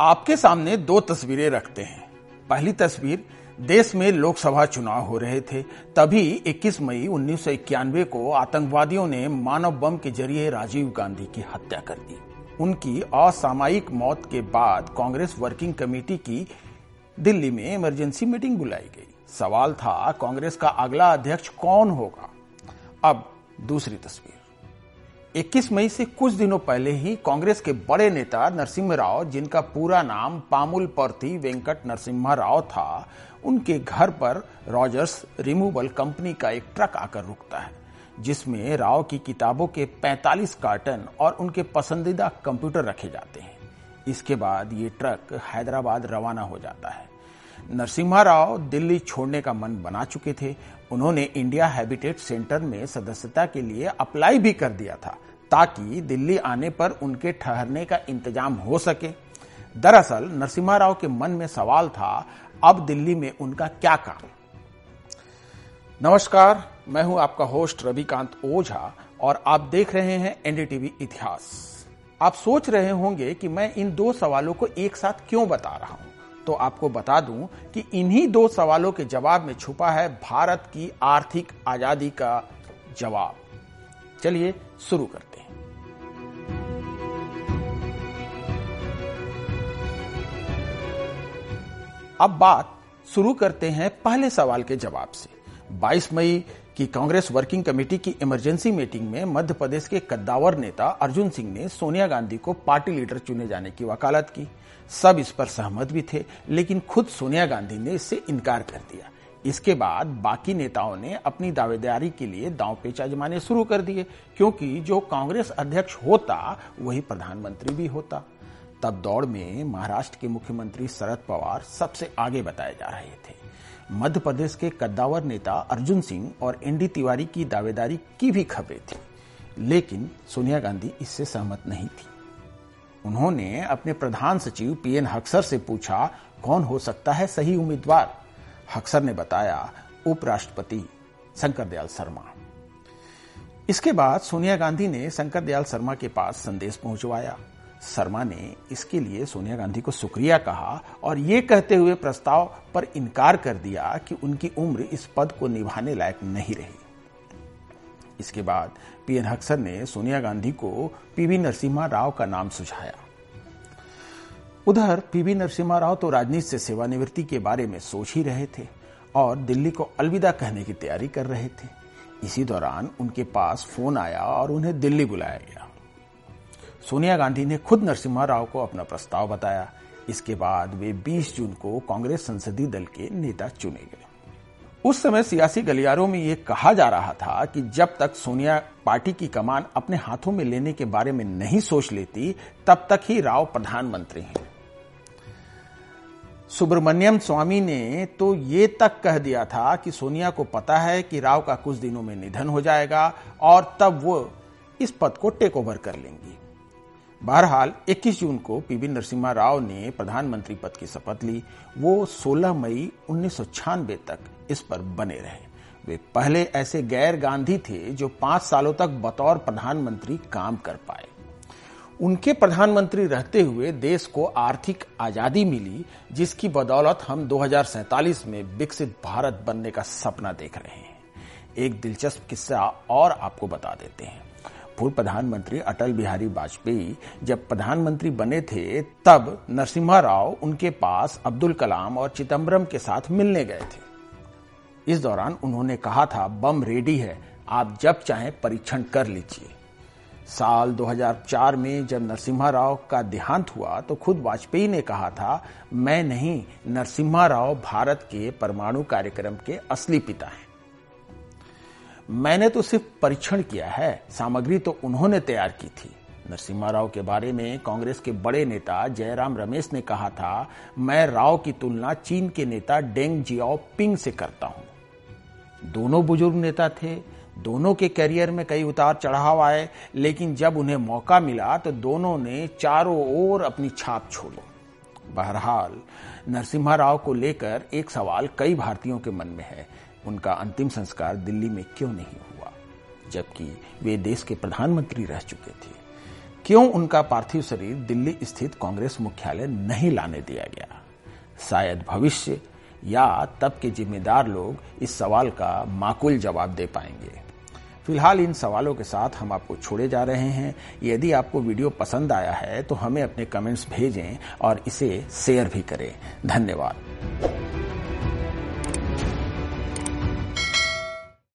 आपके सामने दो तस्वीरें रखते हैं। पहली तस्वीर, देश में लोकसभा चुनाव हो रहे थे, तभी 21 मई उन्नीस सौ इक्यानवे को आतंकवादियों ने मानव बम के ज़रिए राजीव गांधी की हत्या कर दी। उनकी असामयिक मौत के बाद कांग्रेस वर्किंग कमेटी की दिल्ली में इमरजेंसी मीटिंग बुलाई गई। सवाल था, कांग्रेस का अगला अध्यक्ष कौन होगा? अब दूसरी तस्वीर। 21 मई से कुछ दिनों पहले ही कांग्रेस के बड़े नेता नरसिम्हा राव, जिनका पूरा नाम पामुल परथी वेंकट नरसिम्हा राव था, उनके घर पर रॉजर्स रिमूवल कंपनी का एक ट्रक आकर रुकता है, जिसमें राव की किताबों के 45 कार्टन और उनके पसंदीदा कंप्यूटर रखे जाते हैं। इसके बाद ये ट्रक हैदराबाद रवाना हो जाता है। नरसिम्हा राव दिल्ली छोड़ने का मन बना चुके थे। उन्होंने इंडिया हैबिटेट सेंटर में सदस्यता के लिए अप्लाई भी कर दिया था। ताकि दिल्ली आने पर उनके ठहरने का इंतज़ाम हो सके। दरअसल, नरसिम्हा राव के मन में सवाल था, अब दिल्ली में उनका क्या काम? नमस्कार, मैं हूँ आपका होस्ट रविकांत ओझा, और आप देख रहे हैं एनडीटीवी इतिहास। आप सोच रहे होंगे कि मैं इन दो सवालों को एक साथ क्यों बता रहा हूँ? तो आपको बता दूँ कि इन्हीं दो सवालों के जवाब में छुपा है भारत की आर्थिक आज़ादी का जवाब। चलिए शुरू करते हैं। अब बात शुरू करते हैं पहले सवाल के जवाब से। 22 मई की कांग्रेस वर्किंग कमेटी की इमरजेंसी मीटिंग में मध्य प्रदेश के कद्दावर नेता अर्जुन सिंह ने सोनिया गांधी को पार्टी लीडर चुने जाने की वकालत की। सब इस पर सहमत भी थे, लेकिन खुद सोनिया गांधी ने इससे इनकार कर दिया। इसके बाद बाकी नेताओं ने अपनी दावेदारी के लिए दांव पेच आजमाने शुरू कर दिए, क्योंकि जो कांग्रेस अध्यक्ष होता, वही प्रधानमंत्री भी होता। तब दौड़ में महाराष्ट्र के मुख्यमंत्री शरद पवार सबसे आगे बताए जा रहे थे। मध्य प्रदेश के कद्दावर नेता अर्जुन सिंह और एनडी तिवारी की दावेदारी की भी खबरें थी, लेकिन सोनिया गांधी इससे सहमत नहीं थी। उन्होंने अपने प्रधान सचिव पीएन हक्सर से पूछा, कौन हो सकता है सही उम्मीदवार? हक्सर ने बताया, उपराष्ट्रपति शंकर दयाल शर्मा। इसके बाद सोनिया गांधी ने शंकर दयाल शर्मा के पास संदेश पहुंचवाया। शर्मा ने इसके लिए सोनिया गांधी को शुक्रिया कहा और ये कहते हुए प्रस्ताव पर इनकार कर दिया कि उनकी उम्र इस पद को निभाने लायक नहीं रही। इसके बाद पीएन हक्सर ने सोनिया गांधी को पीवी नरसिम्हा राव का नाम सुझाया। उधर पीवी नरसिम्हा राव तो राजनीति से सेवानिवृत्ति के बारे में सोच ही रहे थे और दिल्ली को अलविदा कहने की तैयारी कर रहे थे। इसी दौरान उनके पास फ़ोन आया और उन्हें दिल्ली बुलाया गया। सोनिया गांधी ने खुद नरसिम्हा राव को अपना प्रस्ताव बताया। इसके बाद वे 20 जून को कांग्रेस संसदीय दल के नेता चुने गए। उस समय सियासी गलियारों में यह कहा जा रहा था कि जब तक सोनिया पार्टी की कमान अपने हाथों में लेने के बारे में नहीं सोच लेती, तब तक ही राव प्रधानमंत्री हैं। सुब्रमण्यम स्वामी ने तो ये तक कह दिया था कि सोनिया को पता है कि राव का कुछ दिनों में निधन हो जाएगा और तब वो इस पद को टेक ओवर कर लेंगी। बहरहाल 21 जून को पीवी नरसिम्हा राव ने प्रधानमंत्री पद की शपथ ली। वो 16 मई उन्नीस सौ छियानबे तक इस पर बने रहे। वे पहले ऐसे गैर गांधी थे जो पाँच सालों तक बतौर प्रधानमंत्री काम कर पाए। उनके प्रधानमंत्री रहते हुए देश को आर्थिक आज़ादी मिली, जिसकी बदौलत हम दो में विकसित भारत बनने का सपना देख रहे हैं। एक दिलचस्प किस्सा और आपको बता देते हैं। पूर्व प्रधानमंत्री अटल बिहारी वाजपेयी जब प्रधानमंत्री बने थे, तब नरसिम्हा राव उनके पास अब्दुल कलाम और चिदम्बरम के साथ मिलने गए थे। इस दौरान उन्होंने कहा था, बम रेडी है, आप जब चाहें परीक्षण कर लीजिए। साल 2004 में जब नरसिम्हा राव का देहांत हुआ तो खुद वाजपेयी ने कहा था, मैं नहीं नरसिम्हा राव भारत के परमाणु कार्यक्रम के असली पिता हैं। मैंने तो सिर्फ़ परीक्षण किया है, सामग्री तो उन्होंने तैयार की थी। नरसिम्हा राव के बारे में कांग्रेस के बड़े नेता जयराम रमेश ने कहा था, मैं राव की तुलना चीन के नेता डेंग जियाओ पिंग से करता हूँ। दोनों बुज़ुर्ग नेता थे दोनों के करियर में कई उतार चढ़ाव आए, लेकिन जब उन्हें मौका मिला तो दोनों ने चारों ओर अपनी छाप छोड़ी। बहरहाल, नरसिम्हा राव को लेकर एक सवाल कई भारतीयों के मन में है। उनका अंतिम संस्कार दिल्ली में क्यों नहीं हुआ? जबकि वे देश के प्रधानमंत्री रह चुके थे। क्यों उनका पार्थिव शरीर दिल्ली स्थित कांग्रेस मुख्यालय नहीं लाने दिया गया? शायद भविष्य या तब के जिम्मेदार लोग इस सवाल का माकूल जवाब दे पाएँगे। फ़िलहाल इन सवालों के साथ हम आपको छोड़े जा रहे हैं। यदि आपको वीडियो पसंद आया है तो हमें अपने कमेंट्स भेजें और इसे शेयर भी करें। धन्यवाद।